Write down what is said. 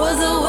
Was the